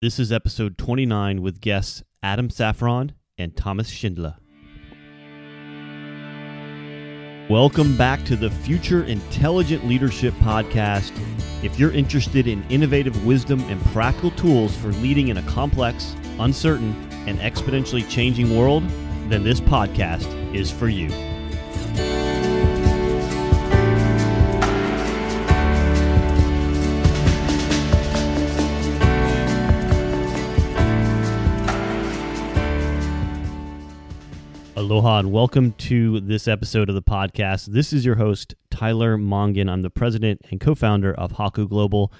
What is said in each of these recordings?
This is episode 29 with guests Adam Safron and Thomas Schindler. Welcome back to the Future Intelligent Leadership Podcast. If you're interested in innovative wisdom and practical tools for leading in a complex, uncertain, and exponentially changing world, then this podcast is for you. Aloha and welcome to this episode of the podcast. This is your host, Tyler Mongan. I'm the president and co founder of Haku Global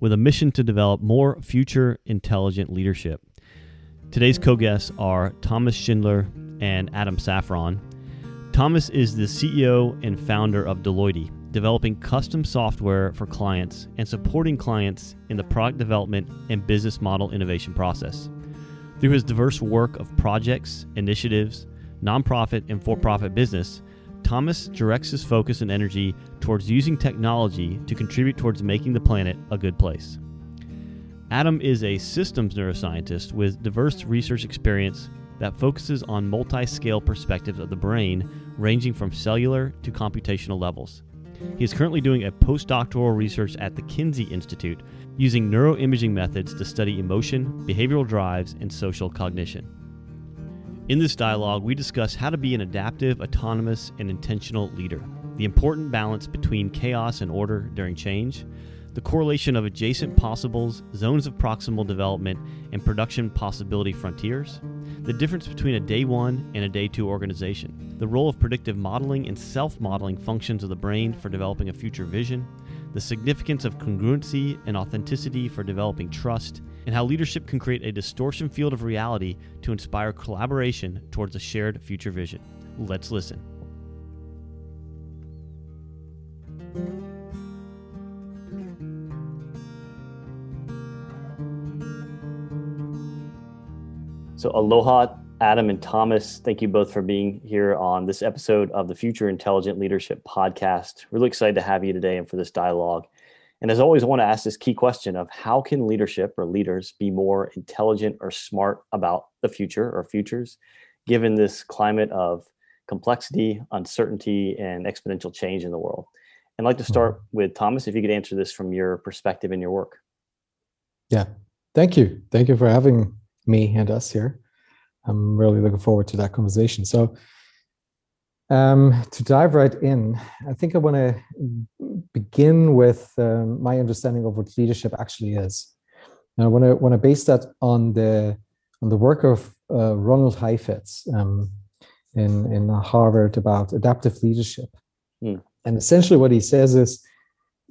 with a mission to develop more future intelligent leadership. Today's co guests are Thomas Schindler and Adam Safron. Thomas is the CEO and founder of Deloitte, developing custom software for clients and supporting clients in the product development and business model innovation process. Through his diverse work of projects, initiatives, nonprofit, and for profit business, Thomas directs his focus and energy towards using technology to contribute towards making the planet a good place. Adam is a systems neuroscientist with diverse research experience that focuses on multi scale perspectives of the brain, ranging from cellular to computational levels. He is currently doing a postdoctoral research at the Kinsey Institute using neuroimaging methods to study emotion, behavioral drives, and social cognition. In this dialogue, we discuss how to be an adaptive, autonomous, and intentional leader, the important balance between chaos and order during change, the correlation of adjacent possibles, zones of proximal development, and production possibility frontiers, the difference between a day one and a day two organization, the role of predictive modeling and self modeling functions of the brain for developing a future vision, the significance of congruency and authenticity for developing trust, and how leadership can create a distortion field of reality to inspire collaboration towards a shared future vision. Let's listen. So, aloha, Adam and Thomas. Thank you both for being here on this episode of the Future Intelligent Leadership Podcast. Really excited to have you today and for this dialogue. And as always, I want to ask this key question of how can leadership or leaders be more intelligent or smart about the future or futures, given this climate of complexity, uncertainty, and exponential change in the world? And I'd like to start mm-hmm. with Thomas, if you could answer this from your perspective in your work. Yeah, thank you. Thank you for having me and us here. I'm really looking forward to that conversation. So, um, to dive right in, I think I want to begin with um, my understanding of what leadership actually is. And I want to want to base that on the on the work of uh, Ronald Heifetz um, in in Harvard about adaptive leadership. Mm. And essentially, what he says is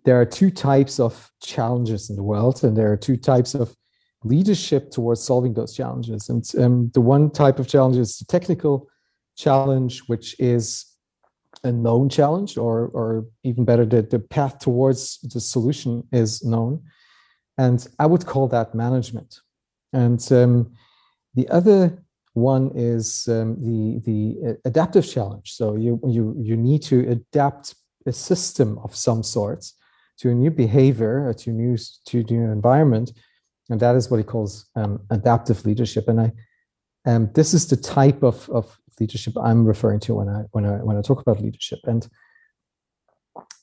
there are two types of challenges in the world, and there are two types of leadership towards solving those challenges. And um, the one type of challenge is the technical challenge, which is a known challenge, or or even better, the, the path towards the solution is known. And I would call that management. And um, the other one is um, the the adaptive challenge. So you you you need to adapt a system of some sorts to a new behavior, to new to new environment, and that is what he calls um, adaptive leadership. And I, um, this is the type of, of leadership I'm referring to when I when I when I talk about leadership. And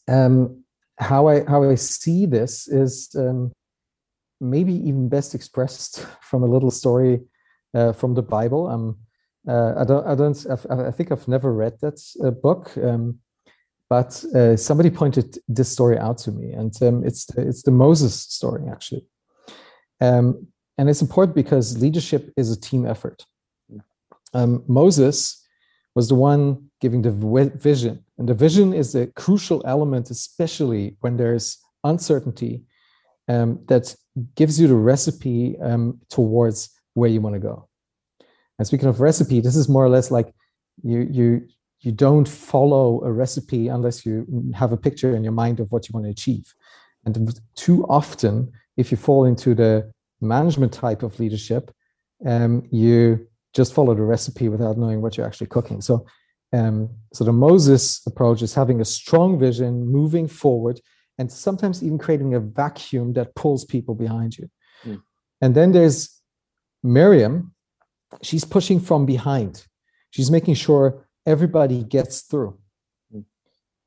um, how I how I see this is um, maybe even best expressed from a little story uh, from the Bible. Um, uh, I don't I don't i think I've never read that uh, book. Um, but uh, somebody pointed this story out to me, and um, it's the, it's the Moses story actually. Um, and it's important because leadership is a team effort. Um, Moses was the one giving the vision, and the vision is a crucial element, especially when there's uncertainty, um, that gives you the recipe um, towards where you want to go. And speaking of recipe, this is more or less like you you you don't follow a recipe unless you have a picture in your mind of what you want to achieve. And too often, if you fall into the management type of leadership, um, you just follow the recipe without knowing what you're actually cooking. So, um, so the Moses approach is having a strong vision, moving forward, and sometimes even creating a vacuum that pulls people behind you. Mm. And then there's Miriam. She's pushing from behind. She's making sure everybody gets through. Mm.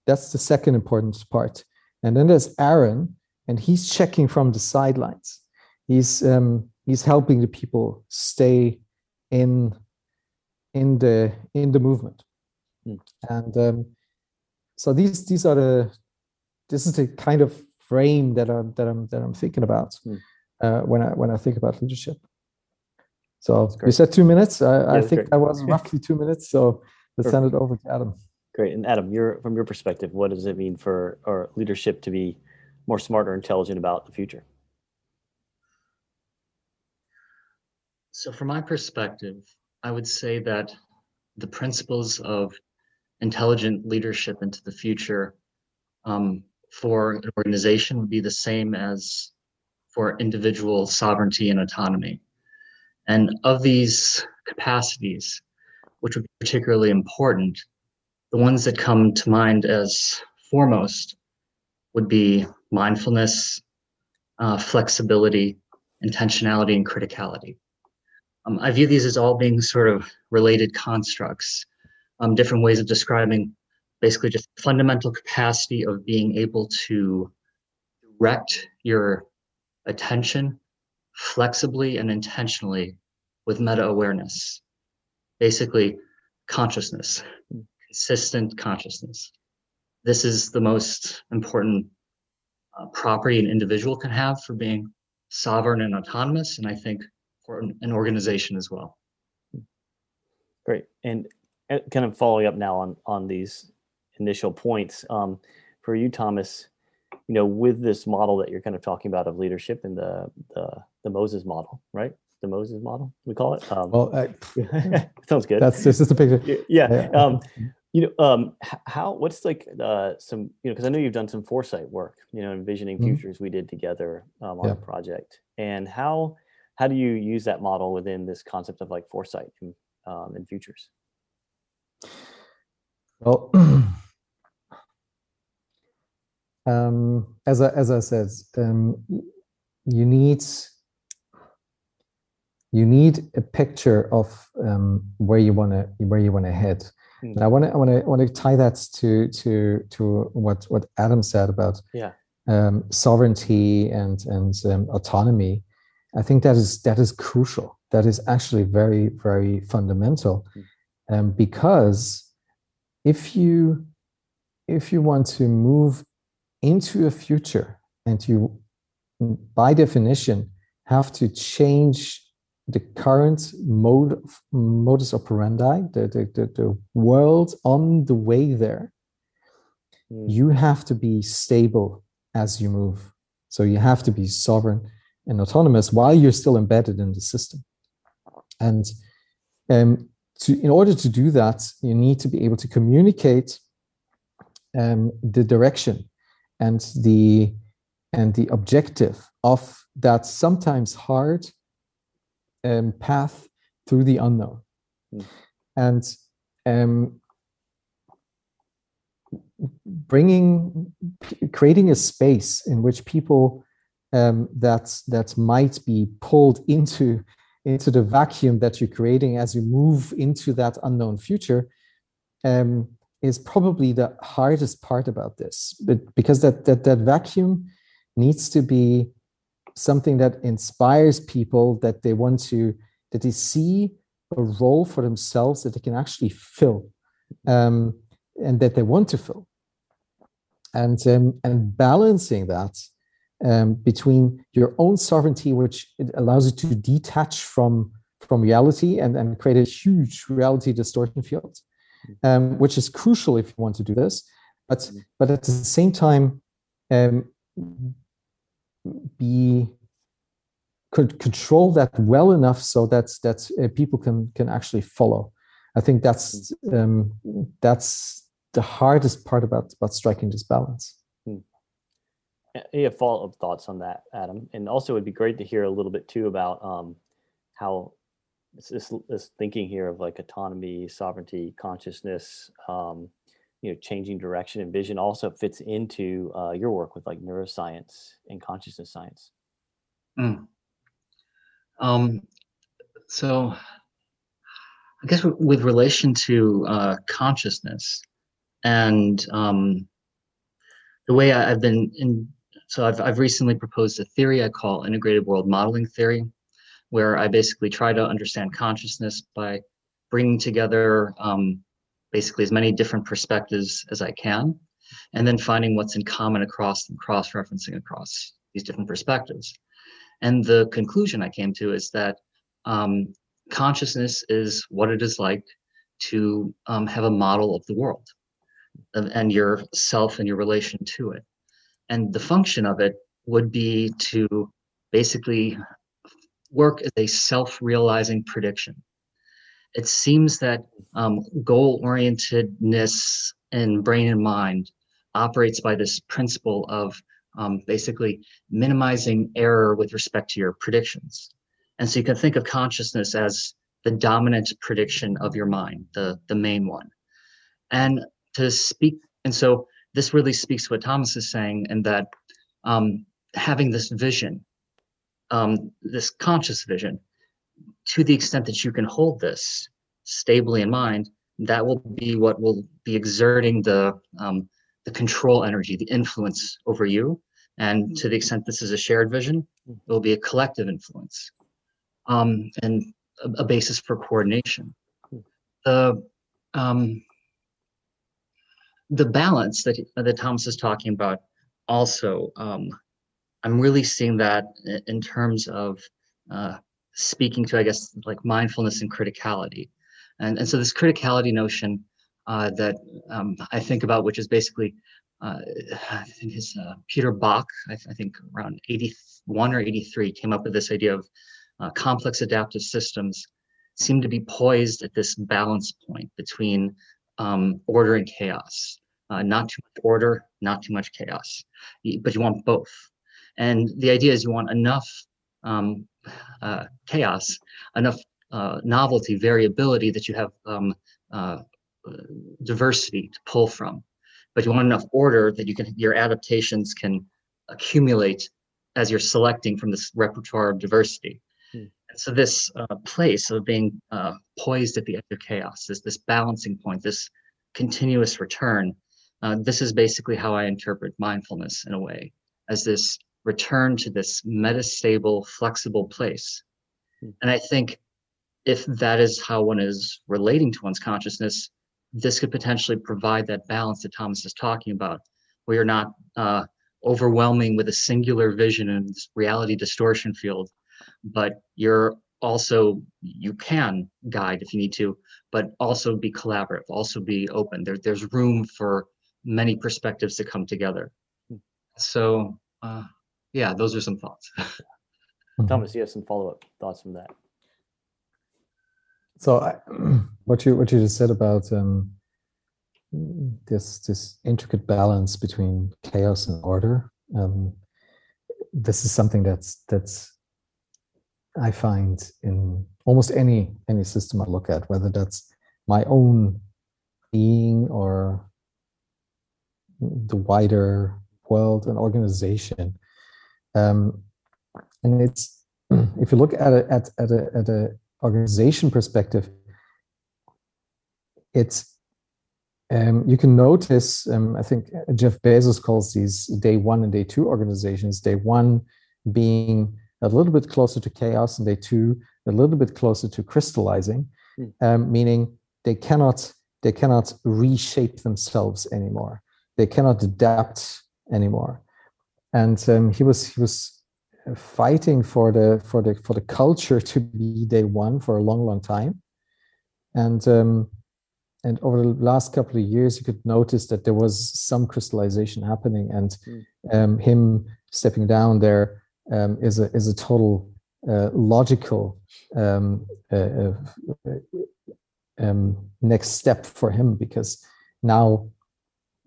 That's the second important part. And then there's Aaron, and he's checking from the sidelines. He's um, he's helping the people stay in in the in the movement. Mm. And um, so these these are the this is the kind of frame that I'm that I'm that I'm thinking about mm. uh, when I when I think about leadership. So you said two minutes. I, yeah, I think great. that was roughly two minutes. So let's send it over to Adam. Great. And Adam, your from your perspective, what does it mean for our leadership to be more smart or intelligent about the future? So, from my perspective, I would say that the principles of intelligent leadership into the future um, for an organization would be the same as for individual sovereignty and autonomy. And of these capacities, which would be particularly important, the ones that come to mind as foremost would be mindfulness, uh, flexibility, intentionality, and criticality. Um, I view these as all being sort of related constructs, um, different ways of describing basically just fundamental capacity of being able to direct your attention flexibly and intentionally with meta awareness. Basically, consciousness, consistent consciousness. This is the most important uh, property an individual can have for being sovereign and autonomous, and I think for an organization as well. Great, and kind of following up now on on these initial points um, for you, Thomas. You know, with this model that you're kind of talking about of leadership and the the, the Moses model, right? The Moses model, we call it. Um, well, I, sounds good. That's just a picture. Yeah. yeah. Um, you know, um, how what's like uh, some you know because I know you've done some foresight work, you know, envisioning mm-hmm. futures we did together um, on yeah. a project, and how how do you use that model within this concept of like foresight and, um, and futures? Well, um, as I, as I said, um, you need you need a picture of um, where you want to where you want to head. Mm. And I want to I want to want to tie that to to to what what Adam said about yeah. um, sovereignty and and um, autonomy. I think that is that is crucial. That is actually very very fundamental, mm. um, because if you if you want to move into a future and you by definition have to change the current mode modus operandi the, the, the, the world on the way there mm. you have to be stable as you move so you have to be sovereign and autonomous while you're still embedded in the system and um, to, in order to do that, you need to be able to communicate um, the direction and the and the objective of that sometimes hard um, path through the unknown, mm. and um, bringing creating a space in which people um, that that might be pulled into into the vacuum that you're creating as you move into that unknown future um, is probably the hardest part about this. But because that, that that vacuum needs to be something that inspires people that they want to that they see a role for themselves that they can actually fill um, and that they want to fill. And um, and balancing that um, between your own sovereignty, which allows you to detach from from reality and, and create a huge reality distortion field, um, which is crucial if you want to do this. But mm-hmm. but at the same time, um, be could control that well enough so that that uh, people can can actually follow. I think that's mm-hmm. um, that's the hardest part about about striking this balance. Have follow up thoughts on that, Adam, and also it'd be great to hear a little bit too about um, how this, this thinking here of like autonomy, sovereignty, consciousness, um, you know, changing direction and vision also fits into uh, your work with like neuroscience and consciousness science. Mm. Um, so, I guess with relation to uh, consciousness and um, the way I, have been in, so I've, I've recently proposed a theory I call integrated world modeling theory, where I basically try to understand consciousness by bringing together um, basically as many different perspectives as I can, and then finding what's in common across them, cross-referencing across these different perspectives. And the conclusion I came to is that um, consciousness is what it is like to um, have a model of the world and your self and your relation to it. And the function of it would be to basically work as a self realizing prediction. It seems that um, goal orientedness in brain and mind operates by this principle of um, basically minimizing error with respect to your predictions. And so you can think of consciousness as the dominant prediction of your mind, the, the main one. And to speak, and so this really speaks to what Thomas is saying, and that um, having this vision, um, this conscious vision, to the extent that you can hold this stably in mind, that will be what will be exerting the um, the control energy, the influence over you. And to the extent this is a shared vision, it will be a collective influence um, and a, a, basis for coordination. The um, the balance that that Thomas is talking about also, um, I'm really seeing that in terms of uh, speaking to, I guess, like mindfulness and criticality. And, and so this criticality notion uh, that um, I think about, which is basically, uh, I think it's uh, Peter Bach, I, I, think around 81 or 83, came up with this idea of uh, complex adaptive systems seem to be poised at this balance point between um, order and chaos. Uh, not too much order, not too much chaos, but you want both. And the idea is you want enough um, uh, chaos, enough uh, novelty, variability that you have um, uh, diversity to pull from. But you want enough order that you can your adaptations can accumulate as you're selecting from this repertoire of diversity. So this uh, place of being uh, poised at the edge of chaos, is this balancing point, this continuous return, uh, this is basically how I interpret mindfulness in a way, as this return to this metastable, flexible place. Hmm. And I think if that is how one is relating to one's consciousness, this could potentially provide that balance that Thomas is talking about, where you're not uh, overwhelming with a singular vision and reality distortion field, but you're also you can guide if you need to, but also be collaborative, also be open. There, there's room for many perspectives to come together. Hmm. So, uh, yeah, those are some thoughts. Thomas, you have some follow up thoughts from that. So, I, what you what you just said about um, this this intricate balance between chaos and order, um, this is something that's that's I find in almost any any system I look at, whether that's my own being or the wider world and organization. Um, and it's if you look at it at, at a at a organization perspective, it's um, you can notice. Um, I think Jeff Bezos calls these day one and day two organizations. Day one being a little bit closer to chaos, and day two a little bit closer to crystallizing, mm. meaning they cannot they cannot reshape themselves anymore they cannot adapt anymore and um, he was he was fighting for the for the for the culture to be day one for a long long time and um, and over the last couple of years you could notice that there was some crystallization happening and mm. um, him stepping down there um, is a is a total uh, logical um, uh, uh, um, next step for him because now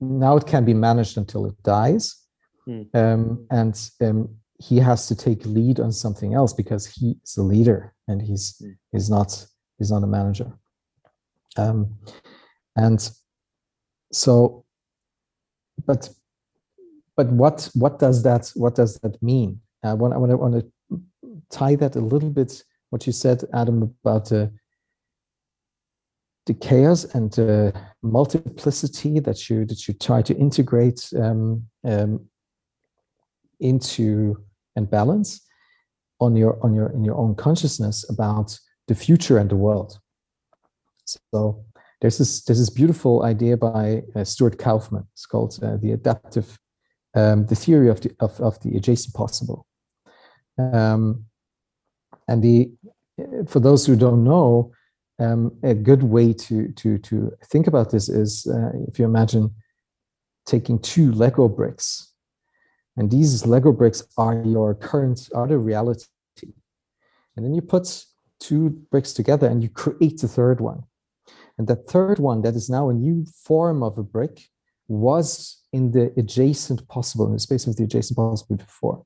now it can be managed until it dies mm. um, and um, he has to take lead on something else because he's a leader and he's mm. he's not he's not a manager um, and so but but what what does that what does that mean uh, when, when I want to want to tie that a little bit what you said, Adam, about the the chaos and the multiplicity that you that you try to integrate um, um, into and balance on your on your in your own consciousness about the future and the world. So there's this there's this beautiful idea by uh, Stuart Kauffman. It's called uh, the adaptive um, the theory of the of, of the adjacent possible. Um, and the for those who don't know, um, a good way to to to think about this is uh, if you imagine taking two Lego bricks, and these Lego bricks are your current are the reality, and then you put two bricks together and you create the third one, and that third one that is now a new form of a brick was in the adjacent possible in the space of the adjacent possible before.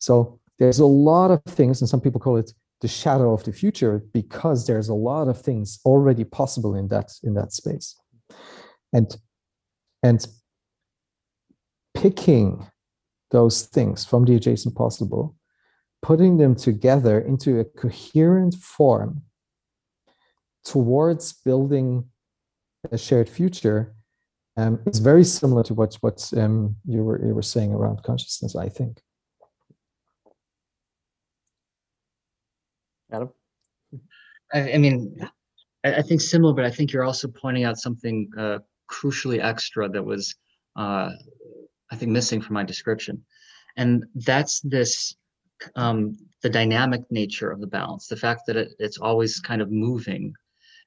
So there's a lot of things, and some people call it the shadow of the future because there's a lot of things already possible in that in that space and and picking those things from the adjacent possible putting them together into a coherent form towards building a shared future um, is very similar to what what um, you were you were saying around consciousness i think Adam? I, I mean, I, I, think similar, but I think you're also pointing out something uh, crucially extra that was, uh, I think, missing from my description. And that's this um, the dynamic nature of the balance, the fact that it, it's always kind of moving,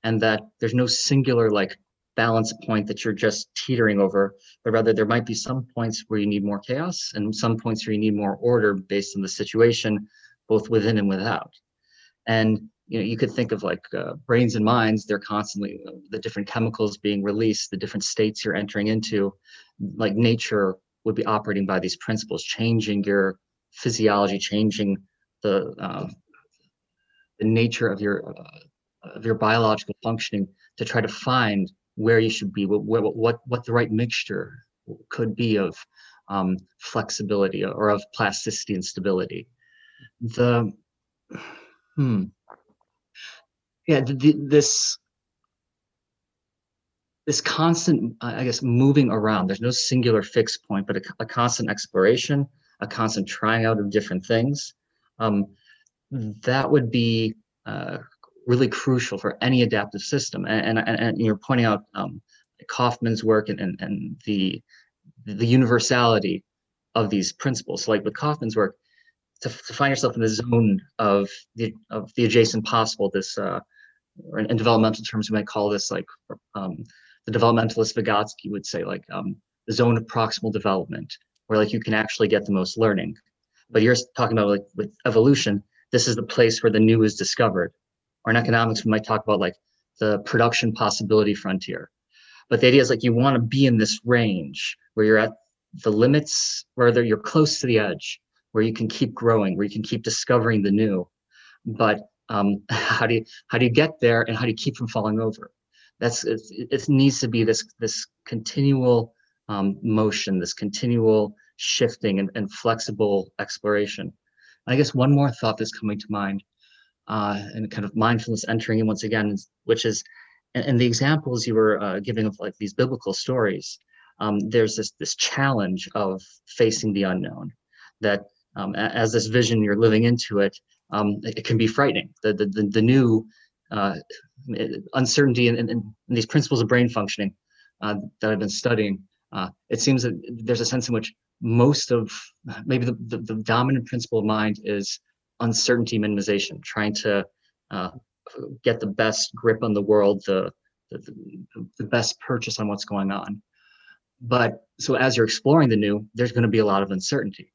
and that there's no singular like balance point that you're just teetering over, but rather there might be some points where you need more chaos and some points where you need more order based on the situation, both within and without. And you know you could think of like uh, brains and minds they're constantly uh, the different chemicals being released the different states you're entering into like nature would be operating by these principles changing your physiology changing the um, the nature of your uh, of your biological functioning to try to find where you should be what what what, what the right mixture could be of um, flexibility or of plasticity and stability the Hmm. Yeah, the, the, this this constant, I guess, moving around. There's no singular fixed point, but a, a constant exploration, a constant trying out of different things. Um, that would be uh, really crucial for any adaptive system. And, and, and you're pointing out um, Kauffman's work and, and, and the the universality of these principles. So like with Kauffman's work, to, to find yourself in the zone of the of the adjacent possible. This, uh, in, in developmental terms, we might call this like um, the developmentalist Vygotsky would say, like um, the zone of proximal development, where like you can actually get the most learning. But you're talking about like with evolution, this is the place where the new is discovered. Or in economics, we might talk about like the production possibility frontier. But the idea is like you want to be in this range where you're at the limits, where you're close to the edge, where you can keep growing, where you can keep discovering the new. But um, how do you how do you get there, and how do you keep from falling over? That's it, it needs to be this this continual um, motion, this continual shifting and, and flexible exploration. And I guess one more thought that's coming to mind, uh, and kind of mindfulness entering in once again, which is, and, and the examples you were uh, giving of like these biblical stories. Um, there's this this challenge of facing the unknown that um, as this vision you're living into it, um, it, it, can be frightening. The the the, the new uh, uncertainty and, in these principles of brain functioning uh, that I've been studying, uh, it seems that there's a sense in which most of maybe the, the, the dominant principle of mind is uncertainty minimization, trying to uh, get the best grip on the world, the, the, the best purchase on what's going on. But so as you're exploring the new, there's going to be a lot of uncertainty.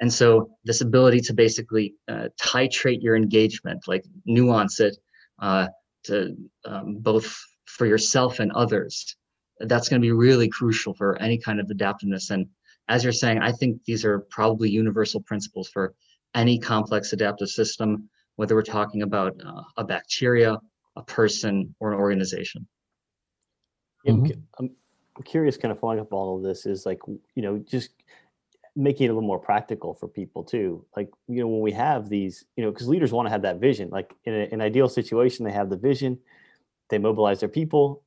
And so this ability to basically uh, titrate your engagement, like nuance it uh, to um, both for yourself and others, that's going to be really crucial for any kind of adaptiveness. And as you're saying, I think these are probably universal principles for any complex adaptive system, whether we're talking about uh, a bacteria, a person, or an organization. Mm-hmm. I'm, I'm curious, kind of following up all of this, is like, you know, just making it a little more practical for people too. Like, you know, when we have these, you know, because leaders want to have that vision. Like in a, an ideal situation, they have the vision, they mobilize their people,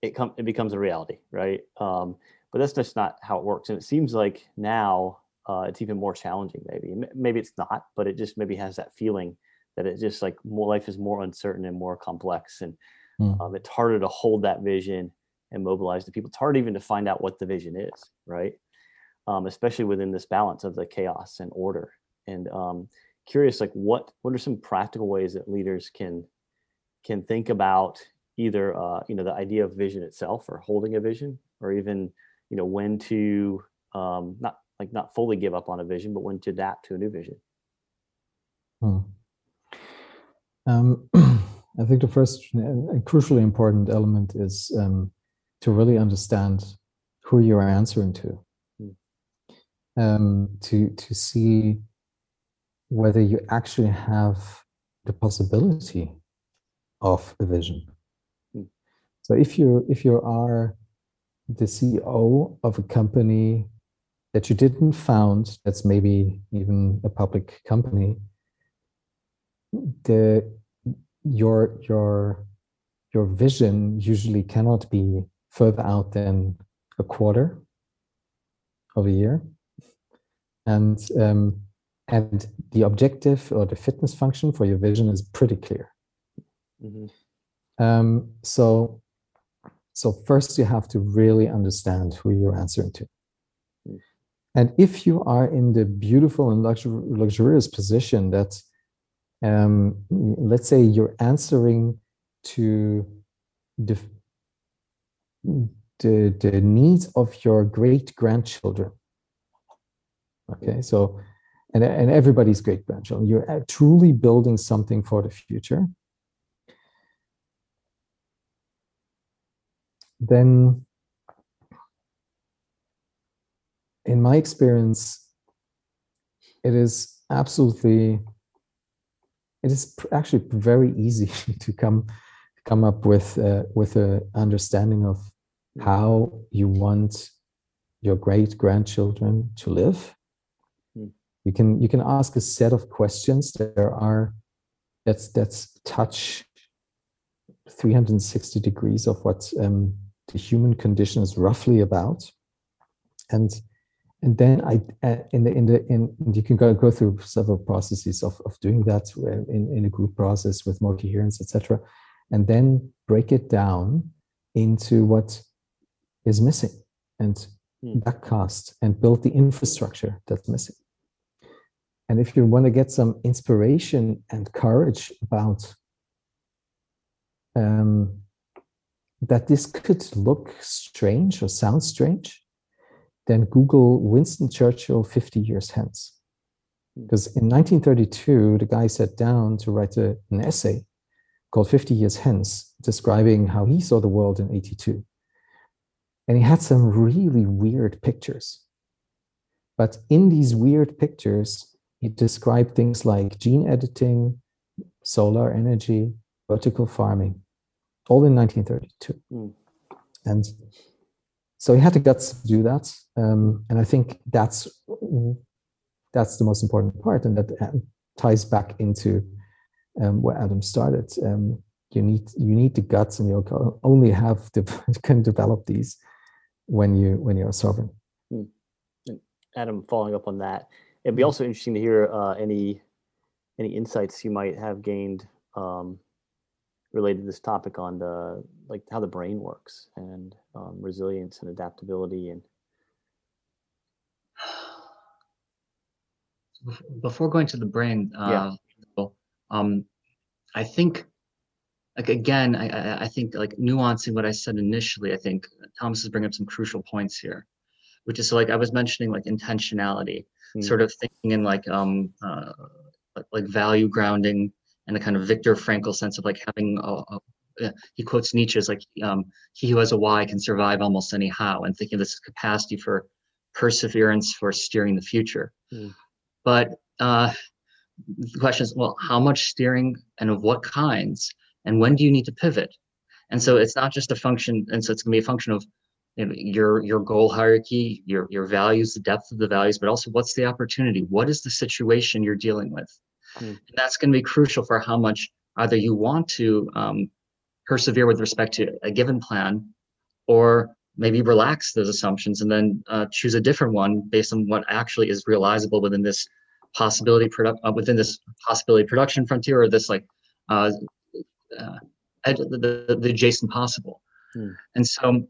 it come it becomes a reality, right? Um, but that's just not how it works. And it seems like now uh, it's even more challenging. Maybe maybe it's not, but it just maybe has that feeling that it just like more life is more uncertain and more complex, and mm. um, it's harder to hold that vision and mobilize the people. It's hard even to find out what the vision is, right? Um, especially within this balance of the chaos and order. And um, curious, like what what are some practical ways that leaders can can think about either uh, you know the idea of vision itself or holding a vision, or even you know when to um, not like not fully give up on a vision, but when to adapt to a new vision. Hmm. Um, I think the first and crucially important element is um, to really understand who you are answering to. Hmm. Um, to to see whether you actually have the possibility of a vision. Hmm. So if you if you are the CEO of a company that you didn't found, that's maybe even a public company, the your your your vision usually cannot be further out than a quarter of a year and um, and the objective or the fitness function for your vision is pretty clear mm-hmm. um, so so first you have to really understand who you're answering to. And if you are in the beautiful and luxur- luxurious position that um, let's say you're answering to the, the, the needs of your great grandchildren. Okay, so and, and everybody's great grandchildren. You're truly building something for the future. Then, in my experience, it is absolutely it is actually very easy to come come up with uh, with a understanding of how you want your great grandchildren to live. Mm. you can you can ask a set of questions. There are that's that's touch 360 degrees of what um, the human condition is roughly about. And and then I uh, in the in the in you can go, go through several processes of, of doing that in, in a group process with more coherence, etc., and then break it down into what is missing and backcast and build the infrastructure that's missing. And if you want to get some inspiration and courage about um, that this could look strange or sound strange, then Google Winston Churchill 50 years hence. Because in 1932, the guy sat down to write a, an essay called 50 Years Hence, describing how he saw the world in 82. And he had some really weird pictures. But in these weird pictures, he described things like gene editing, solar energy, vertical farming, all in 1932. Mm. And so he had the guts to do that. Um, and i think that's that's the most important part and that um, ties back into um, where adam started. Um, you need you need the guts and you only have to can develop these when you when you're sovereign. Hmm. adam following up on that it'd be also interesting to hear uh, any any insights you might have gained um, related to this topic on the like how the brain works and um, resilience and adaptability and before going to the brain uh, yeah. um, i think like again I, I think like nuancing what i said initially i think thomas is bringing up some crucial points here which is so like i was mentioning like intentionality mm. sort of thinking in like um uh, like value grounding and the kind of Viktor Frankl sense of like having a, a he quotes Nietzsche as like um, he who has a why can survive almost any how, and thinking of this capacity for perseverance for steering the future. Mm. But uh, the question is, well, how much steering and of what kinds, and when do you need to pivot? And so it's not just a function, and so it's going to be a function of you know, your your goal hierarchy, your your values, the depth of the values, but also what's the opportunity? What is the situation you're dealing with? Mm. that's going to be crucial for how much either you want to um, persevere with respect to a given plan, or maybe relax those assumptions and then uh, choose a different one based on what actually is realizable within this possibility product uh, within this possibility production frontier or this like uh, uh the, the, adjacent possible. Hmm. And so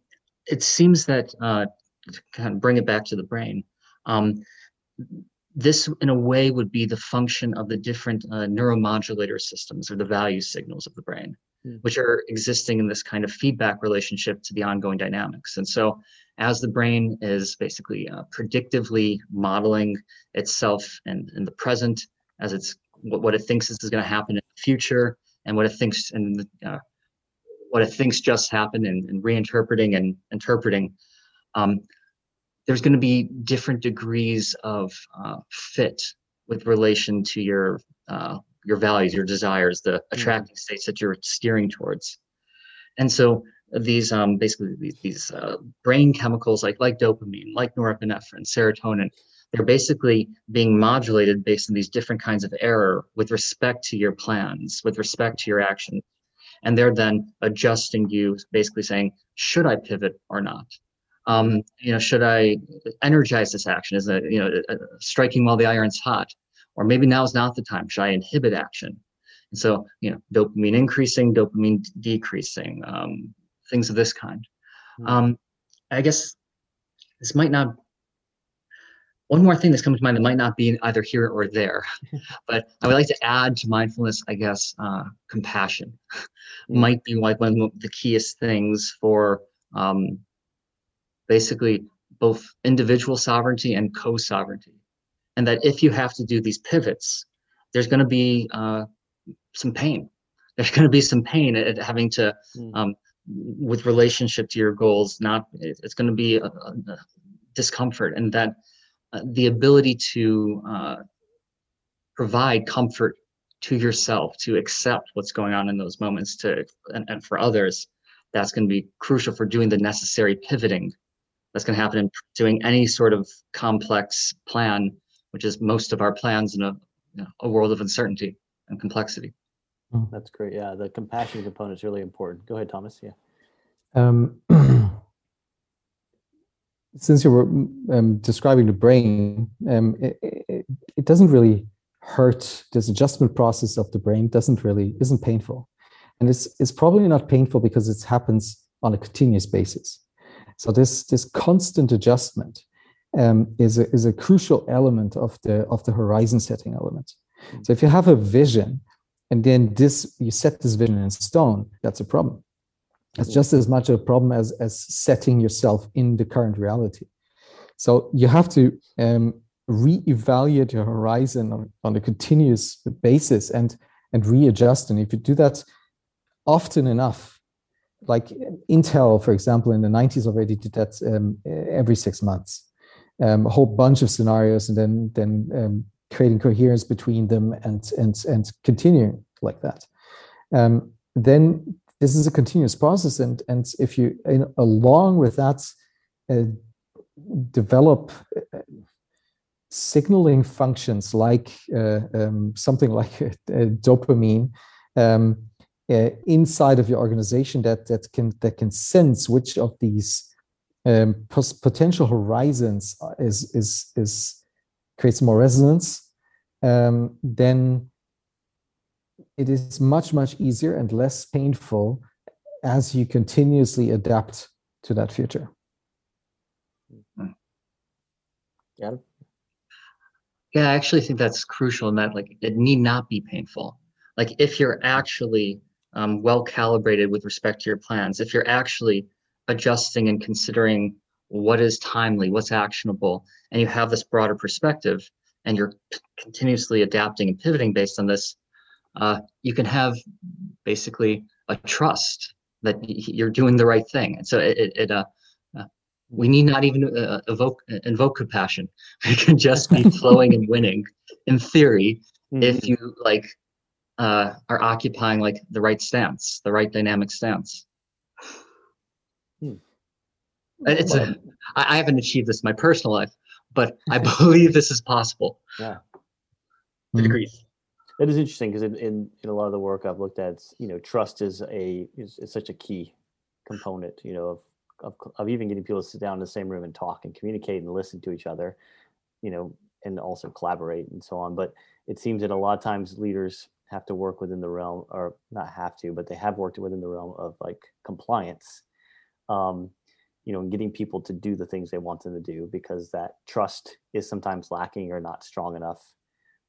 it seems that uh, to kind of bring it back to the brain, um, this in a way would be the function of the different uh, neuromodulator systems or the value signals of the brain, mm. which are existing in this kind of feedback relationship to the ongoing dynamics. And so as the brain is basically uh, predictively modeling itself in, in the present, as it's what, what it thinks is going to happen in the future, and what it thinks and uh, what it thinks just happened and, and reinterpreting and interpreting, um, there's going to be different degrees of uh, fit with relation to your uh, your values, your desires, the mm-hmm. attracting states that you're steering towards. And so these um, basically these, these uh, brain chemicals like like dopamine, like norepinephrine, serotonin, they're basically being modulated based on these different kinds of error with respect to your plans, with respect to your actions and they're then adjusting you, basically saying, should I pivot or not? Um, you know, should I energize this action? Is it you know striking while the iron's hot, or maybe now is not the time? Should I inhibit action? And so you know, dopamine increasing, dopamine decreasing, um, things of this kind. Hmm. Um, I guess this might not one more thing that's coming to mind that might not be either here or there, but I would like to add to mindfulness, I guess, uh, compassion mm. might be like one of the keyest things for um, basically both individual sovereignty and co-sovereignty. And that if you have to do these pivots, there's going to be uh, some pain. There's going to be some pain at having to, mm. um, with relationship to your goals, not, it's going to be a, a discomfort and that uh, the ability to uh, provide comfort to yourself to accept what's going on in those moments to and, and for others that's going to be crucial for doing the necessary pivoting that's going to happen in doing any sort of complex plan which is most of our plans in a, you know, a world of uncertainty and complexity hmm. that's great yeah the compassion component is really important go ahead thomas yeah um, since you were um, describing the brain, um, it, it, it, doesn't really hurt. This adjustment process of the brain doesn't really isn't painful, and it's it's probably not painful because it happens on a continuous basis. So this this constant adjustment um, is a, is a crucial element of the of the horizon setting element. So if you have a vision, and then this you set this vision in stone, that's a problem. It's just as much a problem as as setting yourself in the current reality. So you have to um, reevaluate your horizon on, on a continuous basis and and readjust. And if you do that often enough like intel for example in the 90s already did that um, every six months. Um, a whole bunch of scenarios and then then um, creating coherence between them and and and continuing like that. Um, then this is a continuous process and and if you along with that uh, develop uh, signaling functions like uh, um, something like dopamine um, uh, inside of your organization that that can that can sense which of these um, potential horizons is is is creates more resonance um, then it is much much easier and less painful as you continuously adapt to that future. Yeah yeah i actually think that's crucial in that like it need not be painful. Like if you're actually um, well calibrated with respect to your plans if you're actually adjusting and considering what is timely what's actionable and you have this broader perspective and you're continuously adapting and pivoting based on this uh, you can have basically a trust that you're doing the right thing. And so it, it, it uh, uh, we need not even uh, evoke invoke compassion. We can just be flowing and winning, in theory, mm-hmm. if you like uh, are occupying like the right stance, the right dynamic stance. Hmm. it's a, I haven't achieved this in my personal life, but I believe this is possible. Yeah. To Mhm. degrees. That is interesting because in, in, in a lot of the work I've looked at, you know, trust is a is, is such a key component, you know, of, of of even getting people to sit down in the same room and talk and communicate and listen to each other, you know, and also collaborate and so on. But it seems that a lot of times leaders have to work within the realm, or not have to, but they have worked within the realm of like compliance, um, you know, and getting people to do the things they want them to do because that trust is sometimes lacking or not strong enough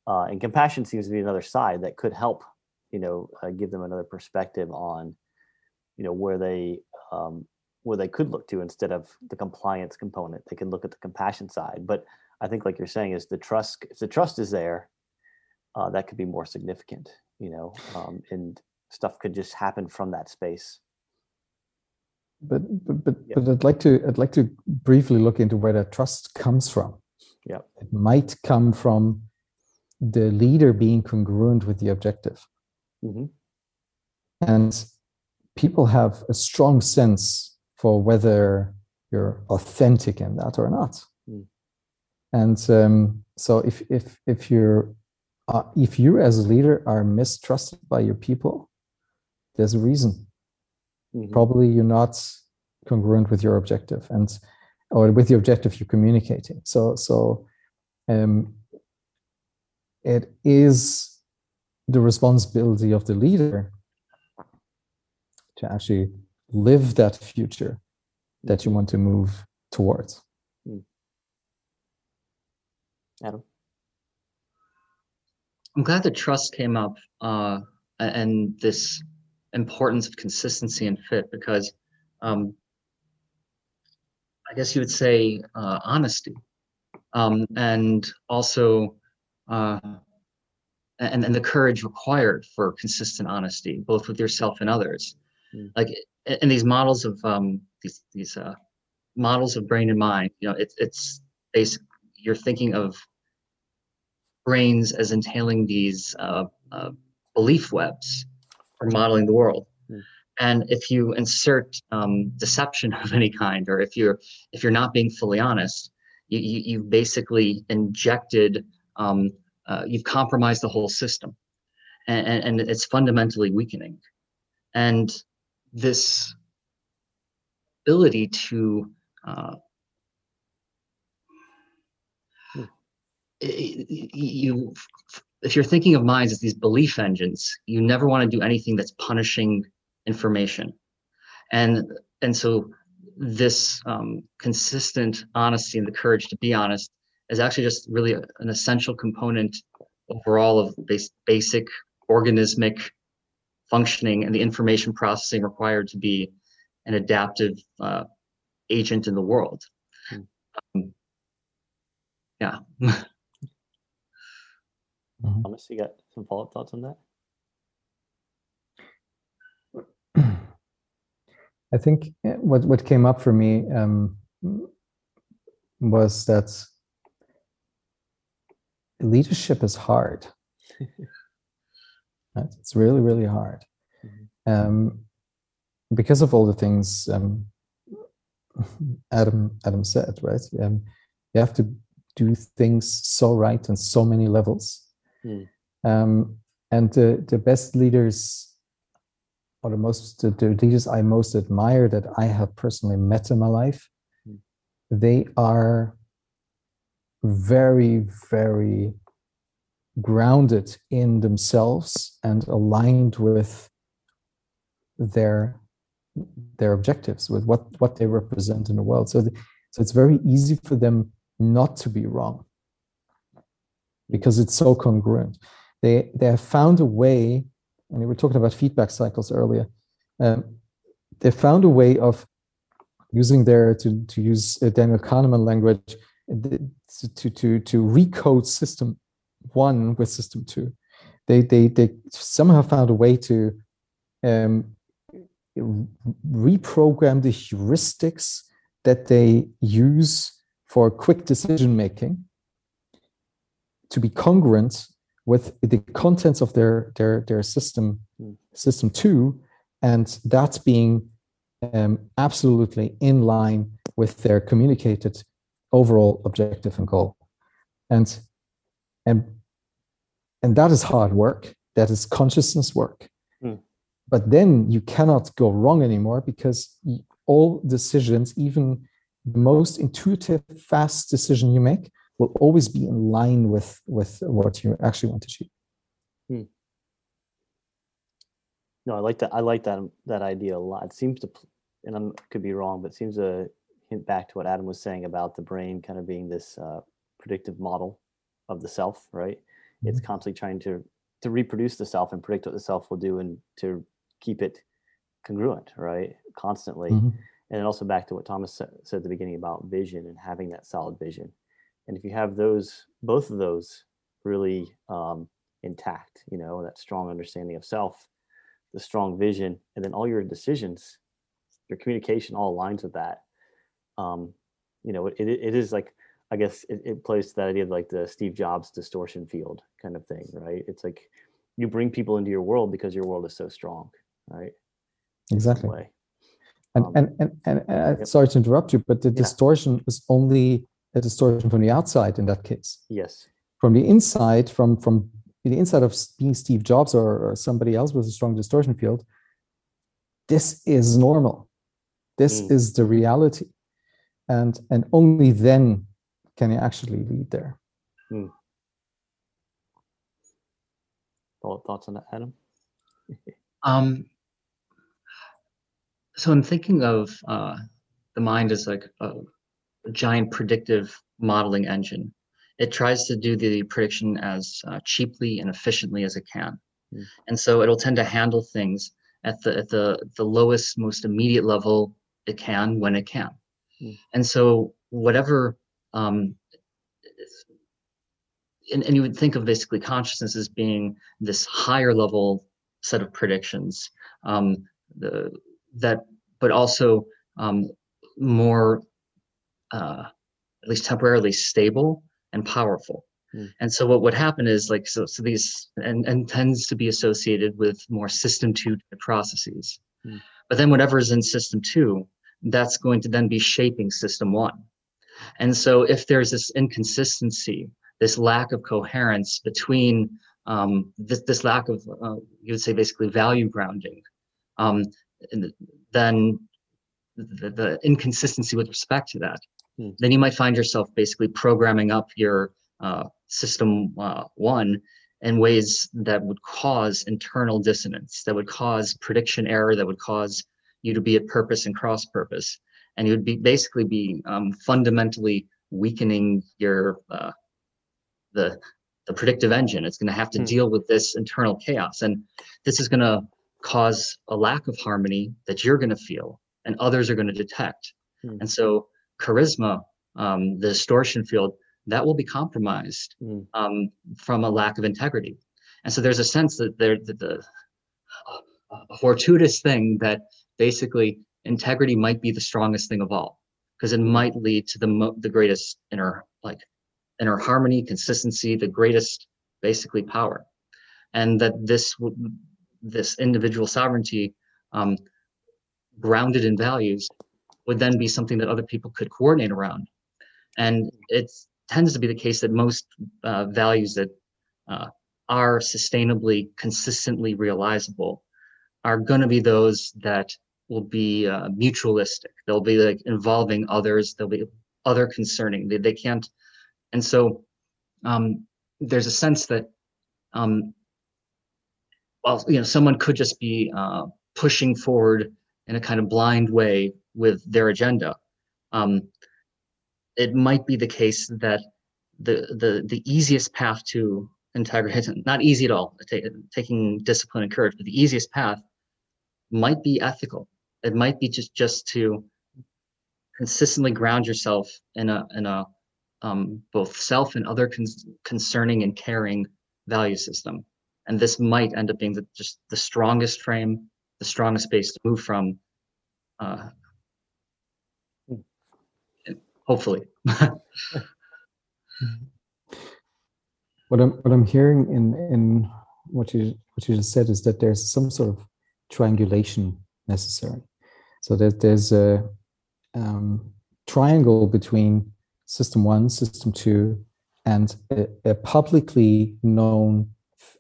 uh, and compassion seems to be another side that could help you know uh, give them another perspective on you know where they um, where they could look to instead of the compliance component. They can look at the compassion side but i think like you're saying is the trust if the trust is there uh, that could be more significant you know um, and stuff could just happen from that space But but but, Yeah. but I'd like to I'd like to briefly look into where that trust comes from. Yeah. It might come from the leader being congruent with the objective. hmm And people have a strong sense for whether you're authentic in that or not. Mm. And um, so if if if you're uh, if you as a leader are mistrusted by your people, there's a reason. hmm Probably you're not congruent with your objective and or with the objective you're communicating. So so um, it is the responsibility of the leader to actually live that future that you want to move towards. adam I'm glad that trust came up uh, and this importance of consistency and fit because um, I guess you would say uh, honesty um, and also uh, and, and the courage required for consistent honesty, both with yourself and others. Mm. Like in these models of um, these these uh, models of brain and mind, you know, it's it's basic. You're thinking of brains as entailing these uh, uh, belief webs for modeling the world. Hmm. And if you insert um, deception of any kind, or if you're if you're not being fully honest, you, you you've basically injected, um, uh, you've compromised the whole system, and, and and it's fundamentally weakening. And this ability to uh, Hmm. i- i- you if you're thinking of minds as these belief engines you never want to do anything that's punishing information. And and so this um, consistent honesty and the courage to be honest is actually just really a- an essential component overall of bas- basic organismic functioning and the information processing required to be an adaptive uh, agent in the world. Hmm. um, yeah thomas you got some follow-up thoughts on that I think uh, what what came up for me um, was that leadership is hard. Right? It's really really hard um, because of all the things um, Adam Adam said. Right, um, you have to do things so right on so many levels, Hmm. um, and the the best leaders or the most the, the leaders I most admire that I have personally met in my life, Mm. they are very, very grounded in themselves and aligned with their their objectives, with what what they represent in the world. So, the, so it's very easy for them not to be wrong because it's so congruent. They they have found a way and we were talking about feedback cycles earlier. Um, they found a way of using their to to use uh, Daniel Kahneman language to to to recode system one with system two. They they they somehow found a way to um, reprogram the heuristics that they use for quick decision making to be congruent with the contents of their their their system Mm. system two and that's being um, absolutely in line with their communicated overall objective and goal and and and that is hard work that is consciousness work mm. but then you cannot go wrong anymore because all decisions even the most intuitive fast decision you make will always be in line with with what you actually want to achieve hmm. no i like that i like that that idea a lot it seems to and i could be wrong but it seems to hint back to what adam was saying about the brain kind of being this uh, predictive model of the self right mm-hmm. it's constantly trying to to reproduce the self and predict what the self will do and to keep it congruent right constantly mm-hmm. and also back to what thomas said, said at the beginning about vision and having that solid vision and if you have those both of those really um, intact you know that strong understanding of self the strong vision and then all your decisions your communication all aligns with that um, you know it, it is like i guess it, it plays to that idea of like the steve jobs distortion field kind of thing right it's like you bring people into your world because your world is so strong right exactly and, um, and and and, and yep. sorry to interrupt you but the yeah. distortion is only a distortion from the outside in that case. Yes. From the inside, from from the inside of being Steve Jobs or, or somebody else with a strong distortion field, this is normal. This mm. is the reality. And and only then can you actually lead there. Mm. Thoughts on that, Adam? um, so I'm thinking of uh, the mind as like a, giant predictive modeling engine. It tries to do the prediction as uh, cheaply and efficiently as it can. Mm. And so it'll tend to handle things at the at the the lowest, most immediate level it can when it can. Mm. And so whatever um, and, and you would think of basically consciousness as being this higher level set of predictions um, the, that but also um, more uh, at least temporarily stable and powerful. Mm. And so what would happen is like so so these and, and tends to be associated with more system two processes. Mm. But then whatever is in system two, that's going to then be shaping system one. And so if there's this inconsistency, this lack of coherence between um, this, this lack of, uh, you would say basically value grounding, um, then the, the inconsistency with respect to that Hmm. Then you might find yourself basically programming up your uh, system uh, one in ways that would cause internal dissonance, that would cause prediction error, that would cause you to be at purpose and cross purpose. And you would be basically be um, fundamentally weakening your uh, the the predictive engine. It's going to have to hmm. deal with this internal chaos, and this is going to cause a lack of harmony that you're going to feel and others are going to detect. Hmm. And so charisma, um, the distortion field, that will be compromised mm. um, from a lack of integrity. And so there's a sense that there that the a fortuitous thing that basically integrity might be the strongest thing of all because it might lead to the mo- the greatest inner like inner harmony, consistency, the greatest basically power, and that this this individual sovereignty um, grounded in values would then be something that other people could coordinate around. And it tends to be the case that most uh, values that uh, are sustainably, consistently realizable are going to be those that will be uh, mutualistic. They'll be like involving others. They'll be other concerning. They, they can't. And so um, there's a sense that, um, well, you know, someone could just be uh, pushing forward in a kind of blind way with their agenda. Um, it might be the case that the the the easiest path to integrity, not easy at all, taking discipline and courage, but the easiest path might be ethical. It might be just just to consistently ground yourself in a in a um, both self and other con- concerning and caring value system. And this might end up being the, just the strongest frame, the strongest base to move from uh, hopefully. what I'm what I'm hearing in in what you what you just said is that there's some sort of triangulation necessary. So that there's a um, triangle between system one, system two, and a, a publicly known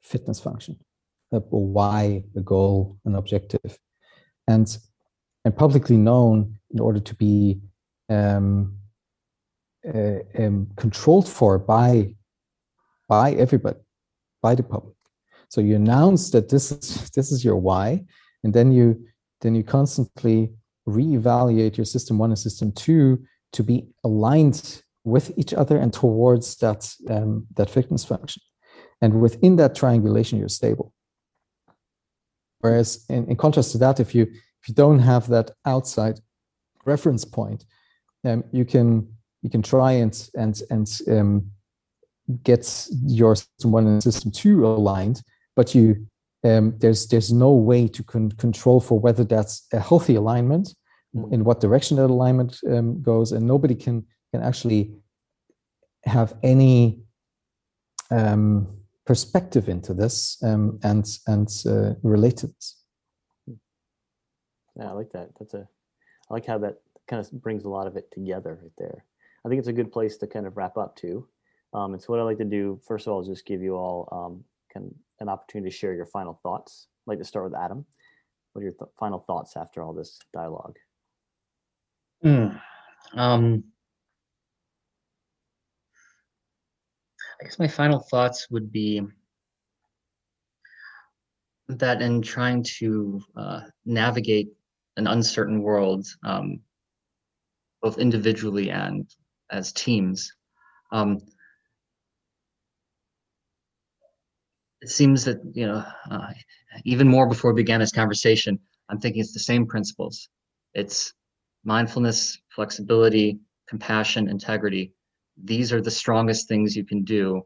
fitness function, a, a why, a goal, an objective, and and publicly known in order to be um, uh, um, controlled for by by everybody, by the public. So you announce that this is this is your why, and then you then you constantly reevaluate your system one and system two to be aligned with each other and towards that um, that fitness function. And within that triangulation, you're stable. Whereas in, in contrast to that, if you if you don't have that outside reference point, um, you can you can try and and and um, get your system one and system two aligned, but you um, there's there's no way to con- control for whether that's a healthy alignment, mm-hmm. in what direction that alignment um, goes, and nobody can can actually have any um, perspective into this um, and and uh, relate to this. Yeah, I like that. That's a I like how that kind of brings a lot of it together right there. I think it's a good place to kind of wrap up too. Um, and so what I'd like to do, first of all, is just give you all um, kind of an opportunity to share your final thoughts. I'd like to start with Adam. What are your th- final thoughts after all this dialogue? Mm, um, I guess my final thoughts would be that in trying to uh, navigate an uncertain world, um, both individually and as teams, um, it seems that you know uh, even more before we began this conversation i'm thinking it's the same principles. It's mindfulness flexibility compassion integrity. These are the strongest things you can do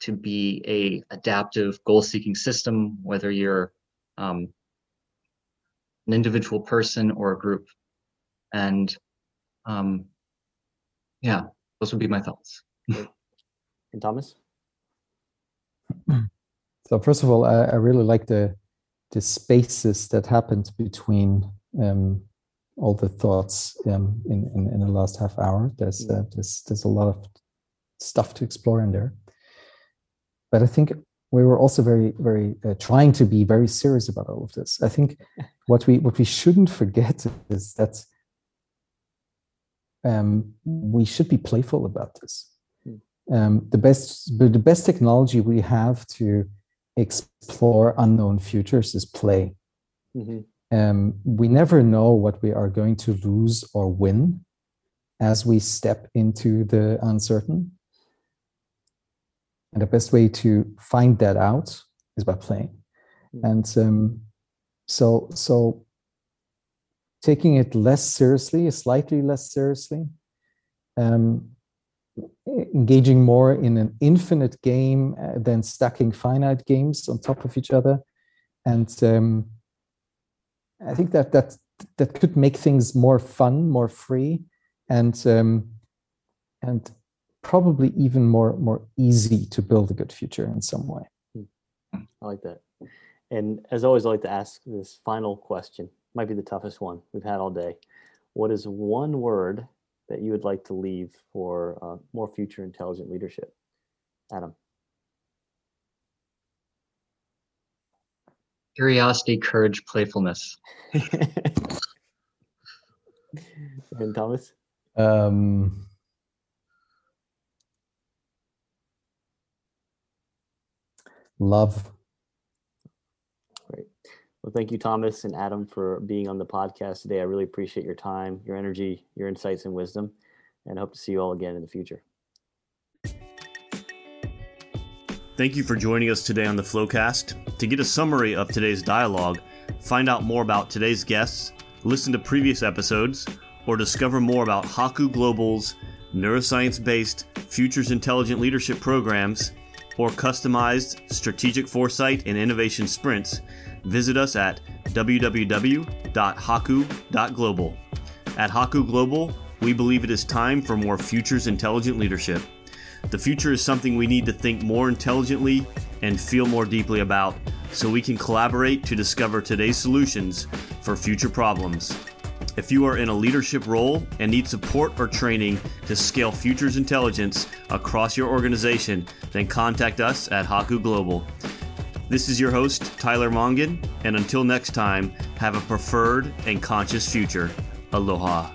to be a adaptive goal seeking system whether you're um, an individual person or a group. And um, yeah those would be my thoughts and thomas So first of all, I, I really like the the spaces that happened between um, all the thoughts um, in, in, in the last half hour. There's uh, there's there's a lot of stuff to explore in there. But I think we were also very very uh, trying to be very serious about all of this. I think what we what we shouldn't forget is that um, we should be playful about this. Hmm. Um, the best the best technology we have to explore unknown futures is play. Mm-hmm. Um, we never know what we are going to lose or win as we step into the uncertain. And the best way to find that out is by playing. Mm-hmm. And um, so, so taking it less seriously, slightly less seriously, um, engaging more in an infinite game uh, than stacking finite games on top of each other. And um, i think that that that could make things more fun more free and um, and probably even more more easy to build a good future in some way. Hmm. i like that. And as always i like to ask this final question might be the toughest one we've had all day what is one word that you would like to leave for uh, more future intelligent leadership? Adam. Curiosity, courage, playfulness. and Thomas? Um, love. Well, thank you, Thomas and Adam, for being on the podcast today. I really appreciate your time, your energy, your insights, and wisdom, and I hope to see you all again in the future. Thank you for joining us today on the Flowcast. To get a summary of today's dialogue, find out more about today's guests, listen to previous episodes, or discover more about Haku Global's neuroscience based Futures Intelligent Leadership programs or customized strategic foresight and innovation sprints visit us at www.haku.global. At Haku Global, we believe it is time for more futures intelligent leadership. The future is something we need to think more intelligently and feel more deeply about so we can collaborate to discover today's solutions for future problems. If you are in a leadership role and need support or training to scale futures intelligence across your organization, then contact us at Haku Global. This is your host, Tyler Mongan, and until next time, have a preferred and conscious future. Aloha.